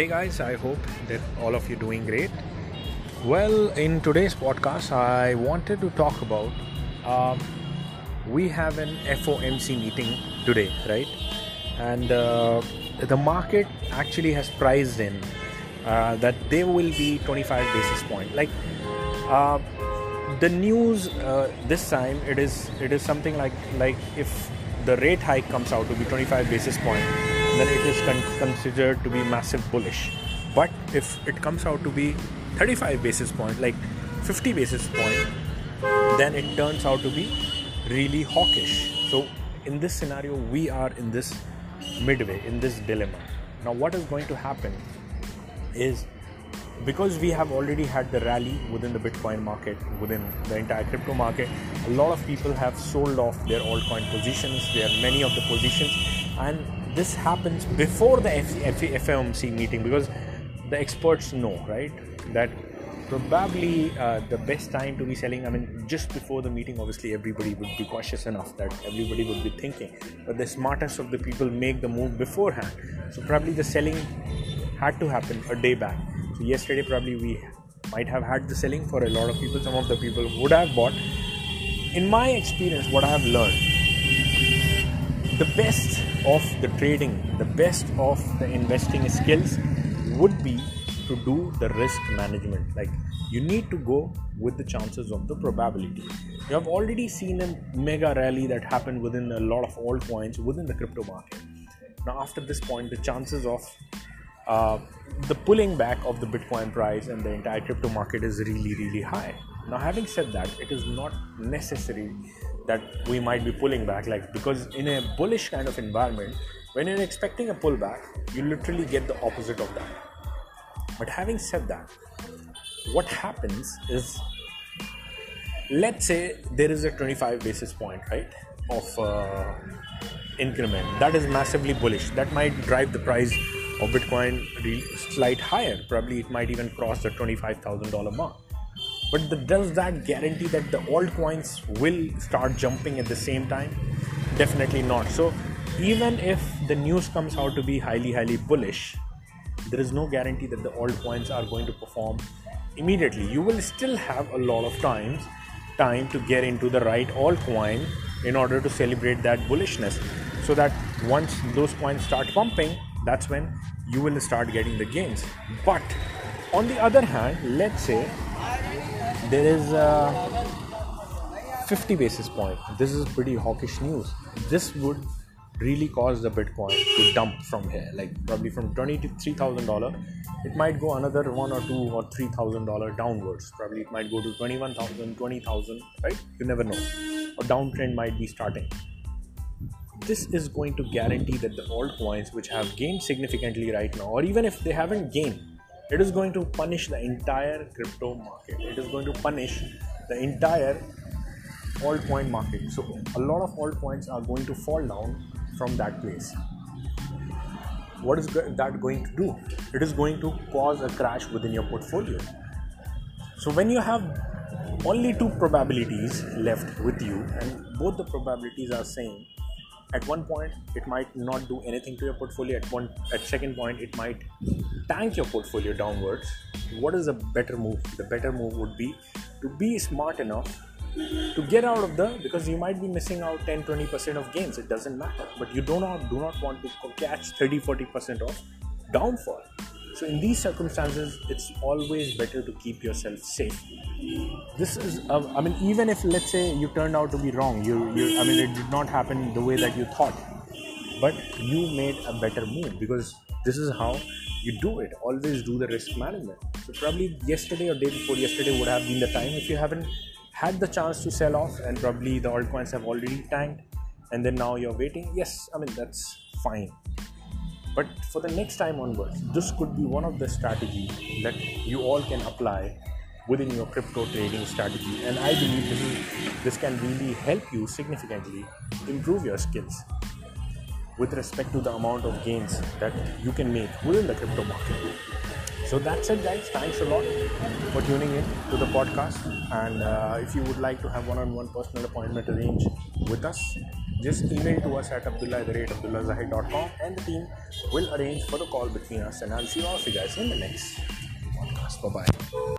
Hey guys, I hope that all of you doing great. Well, in today's podcast, I wanted to talk about um, we have an FOMC meeting today, right? And uh, the market actually has priced in uh, that there will be 25 basis point. Like uh, the news uh, this time, it is it is something like like if the rate hike comes out to be 25 basis point then it is con- considered to be massive bullish. But if it comes out to be 35 basis point like 50 basis point then it turns out to be really hawkish. So in this scenario we are in this midway in this dilemma. Now what is going to happen is because we have already had the rally within the bitcoin market within the entire crypto market a lot of people have sold off their altcoin positions. There are many of the positions. And this happens before the FOMC meeting because the experts know right that probably uh, the best time to be selling i mean just before the meeting obviously everybody would be cautious enough that everybody would be thinking but the smartest of the people make the move beforehand so probably the selling had to happen a day back so yesterday probably we might have had the selling for a lot of people. Some of the people would have bought. In my experience, what I have learned, the best of the trading, the best of the investing skills would be to do the risk management. Like you need to go with the chances of the probability. You have already seen a mega rally that happened within a lot of altcoins within the crypto market. Now, after this point, the chances of uh, the pulling back of the Bitcoin price and the entire crypto market is really, really high. Now, having said that, it is not necessary that we might be pulling back, like because in a bullish kind of environment, when you're expecting a pullback, you literally get the opposite of that. But having said that, what happens is, let's say there is a 25 basis point, right, of uh, increment that is massively bullish. That might drive the price of Bitcoin slight higher. Probably it might even cross the $25,000 mark. But the, does that guarantee that the altcoins will start jumping at the same time? Definitely not. So even if the news comes out to be highly, highly bullish, there is no guarantee that the altcoins are going to perform immediately. You will still have a lot of times time to get into the right altcoin in order to celebrate that bullishness so that once those coins start pumping that's when you will start getting the gains but on the other hand let's say there is a 50 basis point. This is pretty hawkish news. This would really cause the bitcoin to dump from here like probably from 20 to 3000 dollar it might go another one or two or three thousand dollar downwards. Probably it might go to 21000 20000 right? You never know. A downtrend might be starting. This is going to guarantee that the altcoins which have gained significantly right now or even if they haven't gained it is going to punish the entire crypto market. It is going to punish the entire altcoin market. So a lot of altcoins are going to fall down from that place. What is that going to do? It is going to cause a crash within your portfolio. So when you have only two probabilities left with you and both the probabilities are same at one point it might not do anything to your portfolio. At one at second point it might tank your portfolio downwards what is a better move? The better move would be to be smart enough to get out of the because you might be missing out 10 20% of gains. It doesn't matter. But you do not do not want to catch 30 40% of downfall. So in these circumstances it's always better to keep yourself safe. This is uh, i mean even if let's say you turned out to be wrong you, you i mean it did not happen the way that you thought. But you made a better move because this is how you do it. Always do the risk management. So probably yesterday or day before yesterday would have been the time if you haven't had the chance to sell off and probably the altcoins have already tanked and then now you're waiting. Yes i mean that's fine. But for the next time onwards this could be one of the strategies that you all can apply within your crypto trading strategy. And i believe this is this can really help you significantly improve your skills with respect to the amount of gains that you can make within the crypto market so that's it guys thanks a lot for tuning in to the podcast and uh, if you would like to have one-on-one personal appointment arranged with us just email to us at abdullah and the team will arrange for the call between us. And I'll see all of you guys in the next podcast. Bye bye.